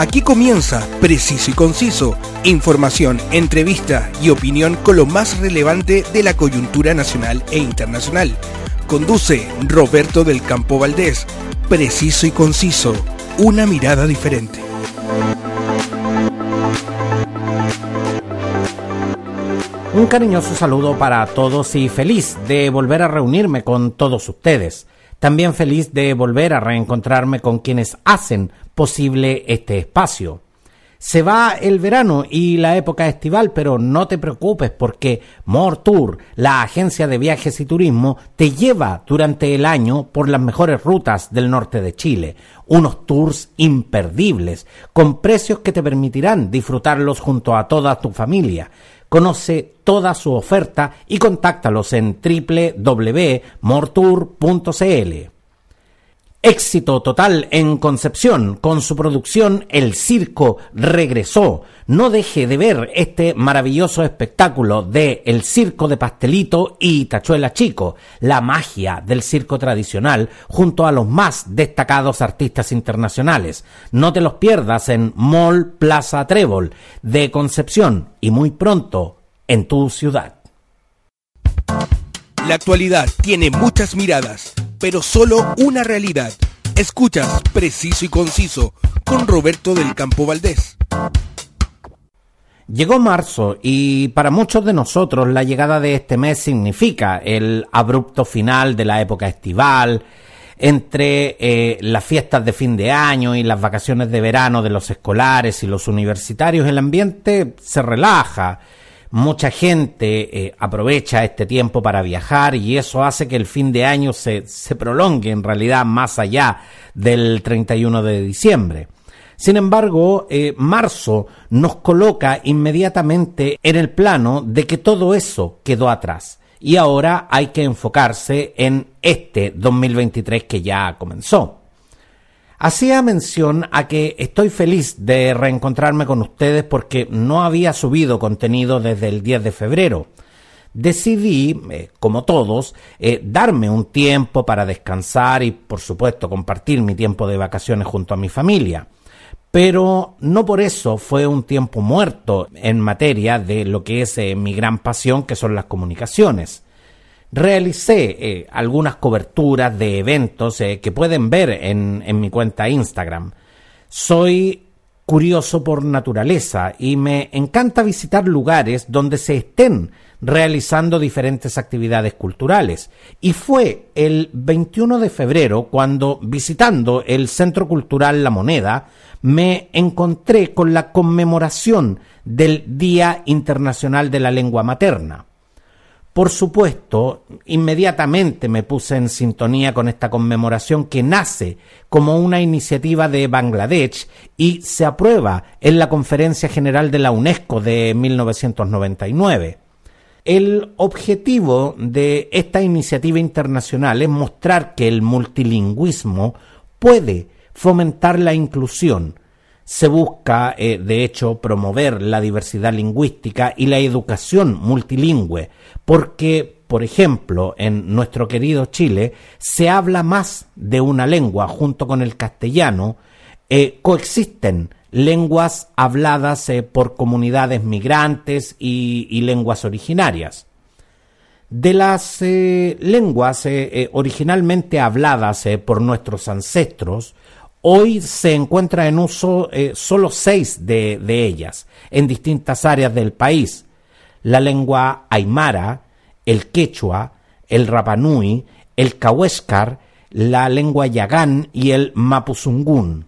Aquí comienza Preciso y Conciso, información, entrevista y opinión con lo más relevante de la coyuntura nacional e internacional. Conduce Roberto del Campo Valdés. Preciso y Conciso, una mirada diferente. Un cariñoso saludo para todos y feliz de volver a reunirme con todos ustedes. También feliz de volver a reencontrarme con quienes hacen posible este espacio. Se va el verano y la época estival, pero no te preocupes porque More Tour, la agencia de viajes y turismo, te lleva durante el año por las mejores rutas del norte de Chile. Unos tours imperdibles, con precios que te permitirán disfrutarlos junto a toda tu familia. Conoce toda su oferta y contáctalos en www.mortour.cl. Éxito total en Concepción con su producción El Circo regresó. No deje de ver este maravilloso espectáculo de El Circo de Pastelito y Tachuela Chico, la magia del circo tradicional junto a los más destacados artistas internacionales. No te los pierdas en Mall Plaza Trébol de Concepción y muy pronto en tu ciudad. La actualidad tiene muchas miradas pero solo una realidad. Escuchas Preciso y Conciso con Roberto del Campo Valdés. Llegó marzo y para muchos de nosotros la llegada de este mes significa el abrupto final de la época estival, entre eh, las fiestas de fin de año y las vacaciones de verano de los escolares y los universitarios, el ambiente se relaja Mucha gente eh, aprovecha este tiempo para viajar y eso hace que el fin de año se, se prolongue en realidad más allá del 31 de diciembre. Sin embargo, eh, marzo nos coloca inmediatamente en el plano de que todo eso quedó atrás y ahora hay que enfocarse en este 2023 que ya comenzó. Hacía mención a que estoy feliz de reencontrarme con ustedes porque no había subido contenido desde el 10 de febrero. Decidí, eh, como todos, eh, darme un tiempo para descansar y, por supuesto, compartir mi tiempo de vacaciones junto a mi familia. Pero no por eso fue un tiempo muerto en materia de lo que es eh, mi gran pasión, que son las comunicaciones realicé eh, algunas coberturas de eventos eh, que pueden ver en, en, mi cuenta Instagram. Soy curioso por naturaleza y me encanta visitar lugares donde se estén realizando diferentes actividades culturales. Y fue el 21 de febrero cuando, visitando el Centro Cultural La Moneda, me encontré con la conmemoración del Día Internacional de la Lengua Materna. Por supuesto, inmediatamente me puse en sintonía con esta conmemoración que nace como una iniciativa de Bangladesh y se aprueba en la Conferencia General de la UNESCO de 1999. El objetivo de esta iniciativa internacional es mostrar que el multilingüismo puede fomentar la inclusión, se busca, eh, de hecho, promover la diversidad lingüística y la educación multilingüe, porque, por ejemplo, en nuestro querido Chile se habla más de una lengua junto con el castellano, eh, coexisten lenguas habladas eh, por comunidades migrantes y, lenguas originarias. De las lenguas originalmente habladas por nuestros ancestros, Hoy se encuentra en uso eh, solo seis de, ellas en distintas áreas del país. La lengua aymara, el quechua, el rapanui, el cahuéscar, la lengua yagán y el mapuzungún.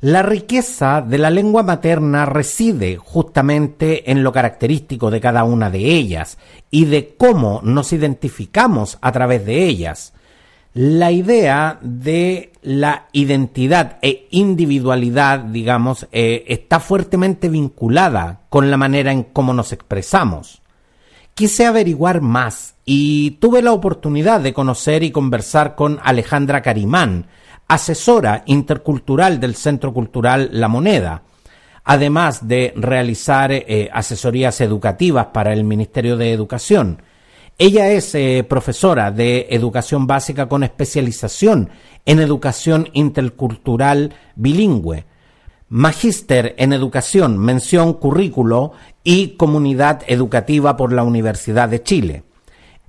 La riqueza de la lengua materna reside justamente en lo característico de cada una de ellas y de cómo nos identificamos a través de ellas la idea de la identidad e individualidad, digamos, eh, está fuertemente vinculada con la manera en cómo nos expresamos. Quise averiguar más y tuve la oportunidad de conocer y conversar con Alejandra Carimán, asesora intercultural del Centro Cultural La Moneda, además de realizar eh, asesorías educativas para el Ministerio de Educación. Ella es eh, profesora de educación básica con especialización en educación intercultural bilingüe. Magíster en Educación, mención currículo y Comunidad Educativa por la Universidad de Chile.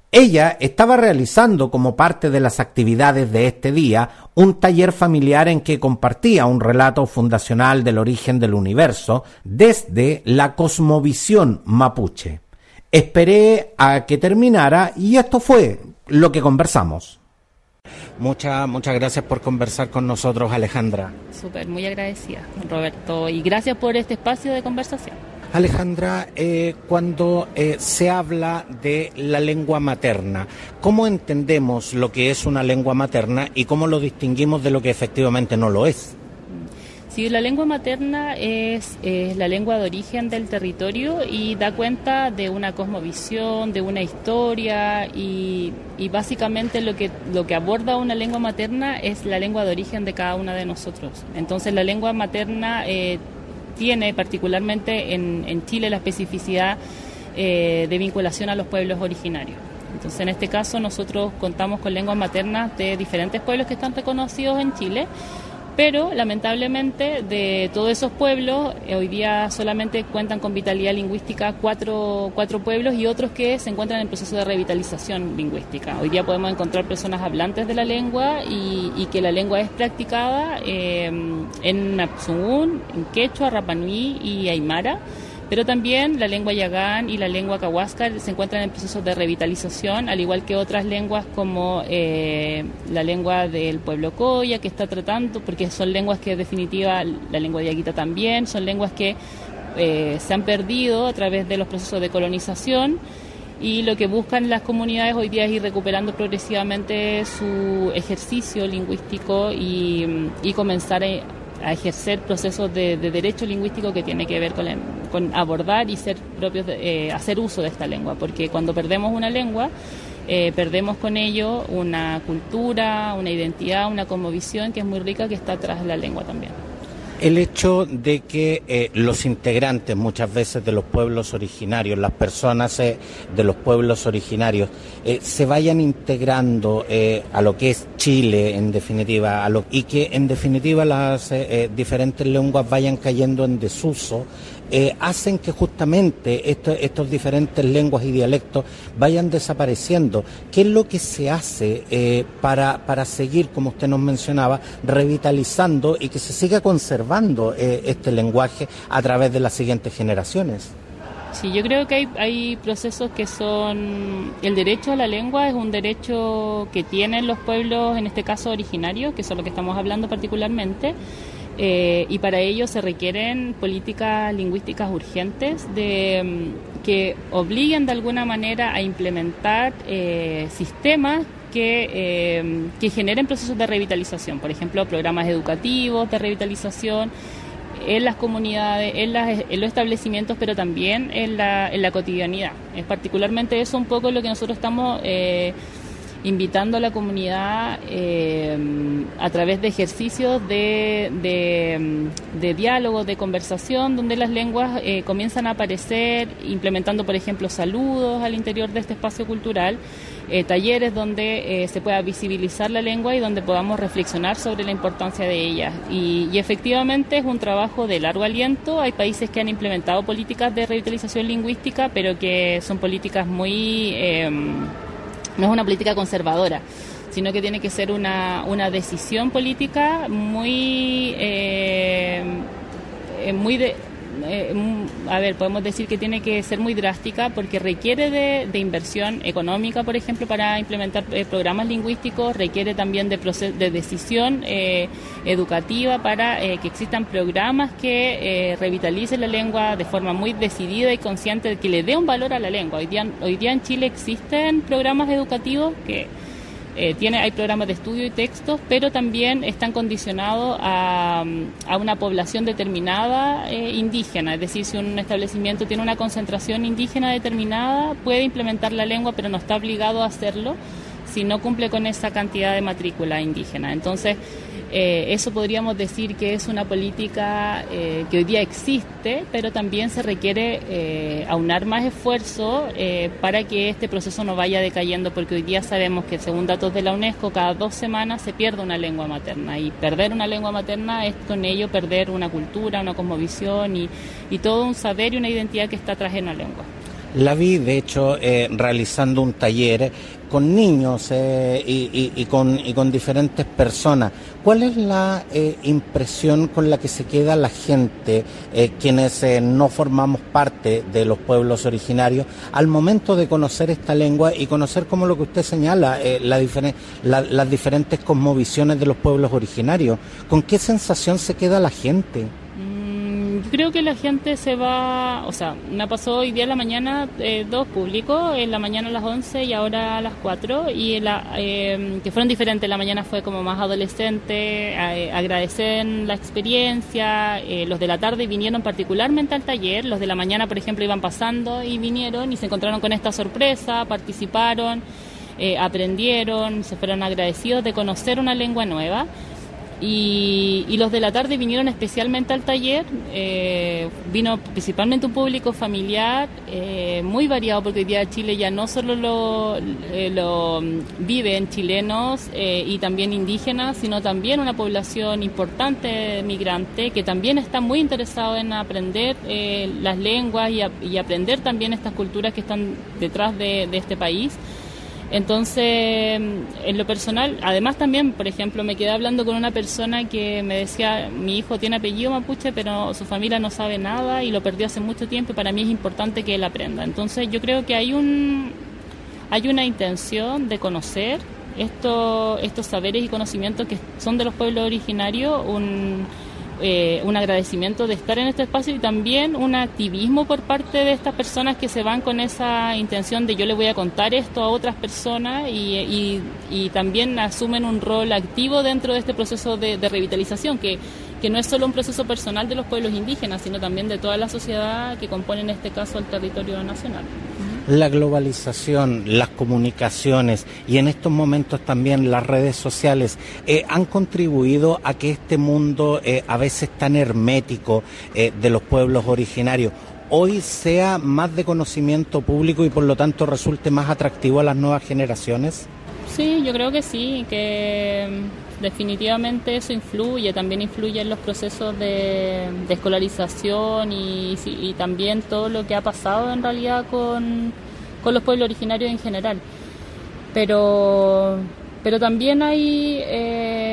Ella estaba realizando como parte de las actividades de este día un taller familiar en que compartía un relato fundacional del origen del universo desde la cosmovisión mapuche. Esperé a que terminara y esto fue lo que conversamos. Muchas, muchas gracias por conversar con nosotros, Alejandra. Súper, muy agradecida, Roberto, y gracias por este espacio de conversación. Alejandra, eh, cuando eh, se habla de la lengua materna, ¿cómo entendemos lo que es una lengua materna y cómo lo distinguimos de lo que efectivamente no lo es? Sí, la lengua materna es, la lengua de origen del territorio y da cuenta de una cosmovisión, de una historia y, básicamente lo que, lo que aborda una lengua materna es la lengua de origen de cada una de nosotros. Entonces la lengua materna eh, tiene particularmente en, Chile la especificidad eh, de vinculación a los pueblos originarios. Entonces, en este caso, nosotros contamos con lenguas maternas de diferentes pueblos que están reconocidos en Chile pero lamentablemente de todos esos pueblos eh, hoy día solamente cuentan con vitalidad lingüística cuatro, cuatro pueblos y otros que se encuentran en proceso de revitalización lingüística. Hoy día podemos encontrar personas hablantes de la lengua y, que la lengua es practicada eh, en Napsungún, en Quechua, Rapanui y Aymara pero también la lengua yagán y la lengua cahuasca se encuentran en procesos de revitalización, al igual que otras lenguas como eh, la lengua del pueblo Coya, que está tratando, porque son lenguas que en definitiva, la lengua yaguita también, son lenguas que eh, se han perdido a través de los procesos de colonización y lo que buscan las comunidades hoy día es ir recuperando progresivamente su ejercicio lingüístico y, comenzar a ejercer procesos de, derecho lingüístico que tiene que ver con, abordar y ser propios eh, hacer uso de esta lengua, porque cuando perdemos una lengua, eh, perdemos con ello una cultura, una identidad, una conmovisión que es muy rica que está atrás de la lengua también. El hecho de que eh, los integrantes muchas veces de los pueblos originarios, las personas de los pueblos originarios, eh, se vayan integrando a lo que es Chile en definitiva, a lo, y que en definitiva las diferentes lenguas vayan cayendo en desuso eh, hacen que justamente estos diferentes lenguas y dialectos vayan desapareciendo. ¿Qué es lo que se hace eh, para, para seguir, como usted nos mencionaba, revitalizando y que se siga conservando eh, este lenguaje a través de las siguientes generaciones? Sí, yo creo que hay, hay procesos que son... El derecho a la lengua es un derecho que tienen los pueblos, en este caso originarios, que son lo que estamos hablando particularmente, eh, y para ello se requieren políticas lingüísticas urgentes de, mm, que obliguen de alguna manera a implementar eh, sistemas que, eh, que generen procesos de revitalización, por ejemplo, programas educativos de revitalización en las comunidades, en, en los establecimientos, pero también en la, en la cotidianidad. Es particularmente eso un poco lo que nosotros estamos invitando a la comunidad eh, a través de ejercicios de, de, diálogo, de conversación, donde las lenguas eh, comienzan a aparecer, implementando, por ejemplo, saludos al interior de este espacio cultural, eh, talleres donde se pueda visibilizar la lengua y donde podamos reflexionar sobre la importancia de ella. Y, y efectivamente es un trabajo de largo aliento. Hay países que han implementado políticas de revitalización lingüística, pero que son políticas muy no es una política conservadora, sino que tiene que ser una, una decisión política muy, eh, eh, muy de, eh, a ver, podemos decir que tiene que ser muy drástica porque requiere de, inversión económica, por ejemplo, para implementar eh, programas lingüísticos, requiere también de, de decisión eh, educativa para que existan programas que revitalicen la lengua de forma muy decidida y consciente, que le dé un valor a la lengua. Hoy día, hoy día en Chile existen programas educativos que eh, tiene, hay programas de estudio y textos, pero también están condicionados a, una población determinada eh, indígena. Es decir, si un establecimiento tiene una concentración indígena determinada, puede implementar la lengua, pero no está obligado a hacerlo si no cumple con esa cantidad de matrícula indígena. Entonces, eh, eso podríamos decir que es una política eh, que hoy día existe, pero también se requiere eh, aunar más esfuerzo para que este proceso no vaya decayendo, porque hoy día sabemos que según datos de la UNESCO, cada dos semanas se pierde una lengua materna y perder una lengua materna es con ello perder una cultura, una cosmovisión y, todo un saber y una identidad que está atrás de una lengua. La vi, de hecho, realizando un taller con niños eh, y, con, y, con, diferentes personas. ¿Cuál es la eh, impresión con la que se queda la gente, eh, quienes no formamos parte de los pueblos originarios, al momento de conocer esta lengua y conocer, como lo que usted señala, las diferentes cosmovisiones de los pueblos originarios? ¿Con qué sensación se queda la gente? Creo que la gente se va, o sea, me pasó hoy día en la mañana eh, dos públicos, en la mañana a las 11 y ahora a las 4, y la, eh, que fueron diferentes, la mañana fue como más adolescente, eh, agradecen la experiencia, los de la tarde vinieron particularmente al taller, los de la mañana, por ejemplo, iban pasando y vinieron y se encontraron con esta sorpresa, participaron. aprendieron, se fueron agradecidos de conocer una lengua nueva y, los de la tarde vinieron especialmente al taller, eh, vino principalmente un público familiar eh, muy variado porque hoy día Chile ya no solo lo, eh, lo viven chilenos y también indígenas, sino también una población importante migrante que también está muy interesado en aprender las lenguas y, aprender también estas culturas que están detrás de este país. Entonces, en lo personal, además también, por ejemplo, me quedé hablando con una persona que me decía, mi hijo tiene apellido mapuche, pero su familia no sabe nada y lo perdió hace mucho tiempo y para mí es importante que él aprenda. Entonces, yo creo que hay un hay una intención de conocer estos estos saberes y conocimientos que son de los pueblos originarios, un eh, un agradecimiento de estar en este espacio y también un activismo por parte de estas personas que se van con esa intención de yo le voy a contar esto a otras personas y, y, también asumen un rol activo dentro de este proceso de, de revitalización que, que no es solo un proceso personal de los pueblos indígenas, sino también de toda la sociedad que compone en este caso el territorio nacional la globalización, las comunicaciones y en estos momentos también las redes sociales eh, han contribuido a que este mundo eh, a veces tan hermético eh, de los pueblos originarios hoy sea más de conocimiento público y por lo tanto resulte más atractivo a las nuevas generaciones? Sí, yo creo que sí, que definitivamente eso influye, también influye en los procesos de, escolarización y, también todo lo que ha pasado en realidad con, los pueblos originarios en general. Pero, pero también hay... Eh,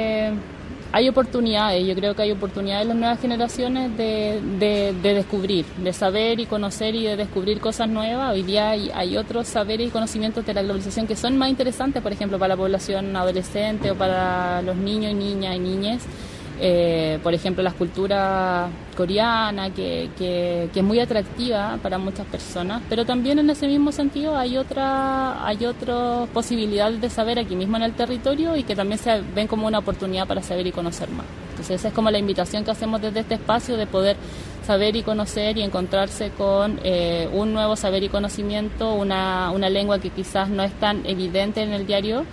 hay oportunidades, yo creo que hay oportunidades en las nuevas generaciones de, de, descubrir, de saber y conocer y de descubrir cosas nuevas. Hoy día hay, hay, otros saberes y conocimientos de la globalización que son más interesantes, por ejemplo, para la población adolescente o para los niños y niñas y niñas eh, por ejemplo, la escultura coreana, que, que, es muy atractiva para muchas personas, pero también en ese mismo sentido hay otra hay otras posibilidades de saber aquí mismo en el territorio y que también se ven como una oportunidad para saber y conocer más. Entonces esa es como la invitación que hacemos desde este espacio de poder saber y conocer y encontrarse con eh, un nuevo saber y conocimiento, una, una lengua que quizás no es tan evidente en el diario,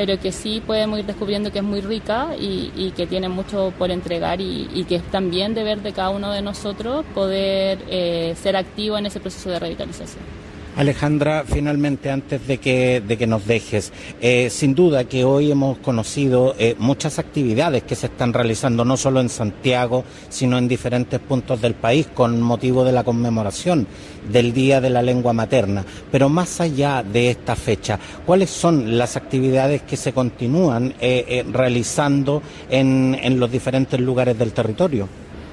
pero que sí podemos ir descubriendo que es muy rica y, que tiene mucho por entregar y, que es también deber de cada uno de nosotros poder eh, ser activo en ese proceso de revitalización. Alejandra, finalmente, antes de que, de que nos dejes, eh, sin duda que hoy hemos conocido eh, muchas actividades que se están realizando, no solo en Santiago, sino en diferentes puntos del país, con motivo de la conmemoración del Día de la Lengua Materna. Pero más allá de esta fecha, ¿cuáles son las actividades que se continúan eh, realizando en, en los diferentes lugares del territorio?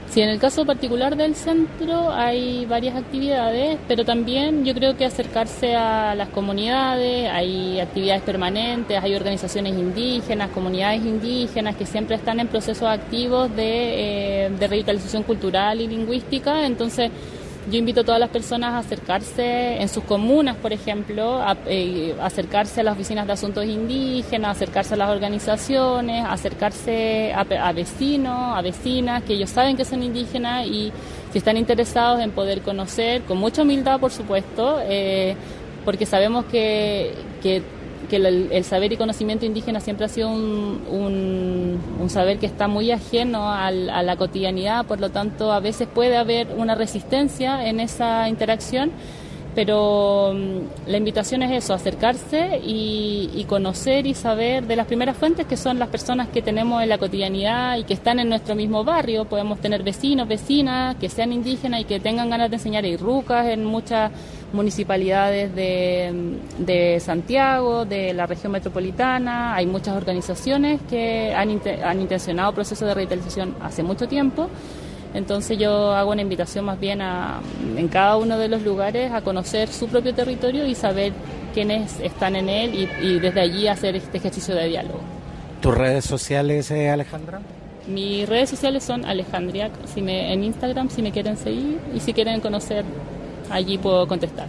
Sí, en el caso particular del centro hay varias actividades, pero también yo creo que acercarse a las comunidades, hay actividades permanentes, hay organizaciones indígenas, comunidades indígenas que siempre están en procesos activos de, eh, de revitalización cultural y lingüística, entonces yo invito a todas las personas a acercarse en sus comunas, por ejemplo, a, eh, acercarse a las oficinas de asuntos indígenas, acercarse a las organizaciones, acercarse a, vecinos, a vecinas que ellos saben que son indígenas y si están interesados en poder conocer, con mucha humildad, por supuesto, eh, porque sabemos que que el, saber y conocimiento indígena siempre ha sido un, un, saber que está muy ajeno a la cotidianidad, por lo tanto a veces puede haber una resistencia en esa interacción pero mm, la invitación es eso, acercarse y, conocer y saber de las primeras fuentes que son las personas que tenemos en la cotidianidad y que están en nuestro mismo barrio. Podemos tener vecinos, vecinas que sean indígenas y que tengan ganas de enseñar rucas en muchas municipalidades de, mm, de, Santiago, de la región metropolitana. Hay muchas organizaciones que han, han intencionado procesos de revitalización hace mucho tiempo entonces yo hago una invitación más bien a, en cada uno de los lugares a conocer su propio territorio y saber quiénes están en él y, desde allí hacer este ejercicio de diálogo. ¿Tus redes sociales, eh, Alejandra? Mis redes sociales son Alejandria, si me, en Instagram si me quieren seguir y si quieren conocer, allí puedo contestar.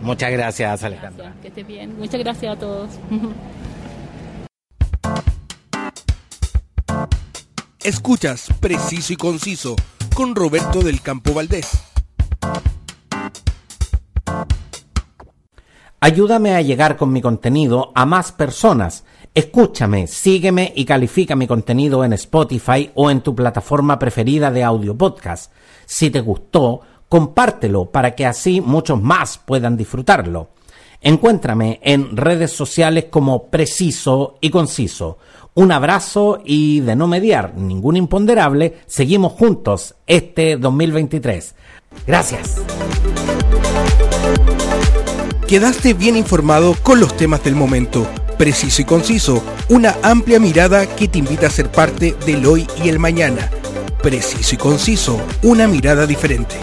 Muchas gracias, Alejandra. que estés bien. Muchas gracias a todos. Escuchas Preciso y Conciso con Roberto del Campo Valdés. Ayúdame a llegar con mi contenido a más personas. Escúchame, sígueme y califica mi contenido en Spotify o en tu plataforma preferida de audio podcast. Si te gustó, compártelo para que así muchos más puedan disfrutarlo. Encuéntrame en redes sociales como Preciso y Conciso. Un abrazo y de no mediar ningún imponderable, seguimos juntos este 2023. Gracias. Quedaste bien informado con los temas del momento, preciso y conciso, una amplia mirada que te invita a ser parte del hoy y el mañana. Preciso y conciso, una mirada diferente.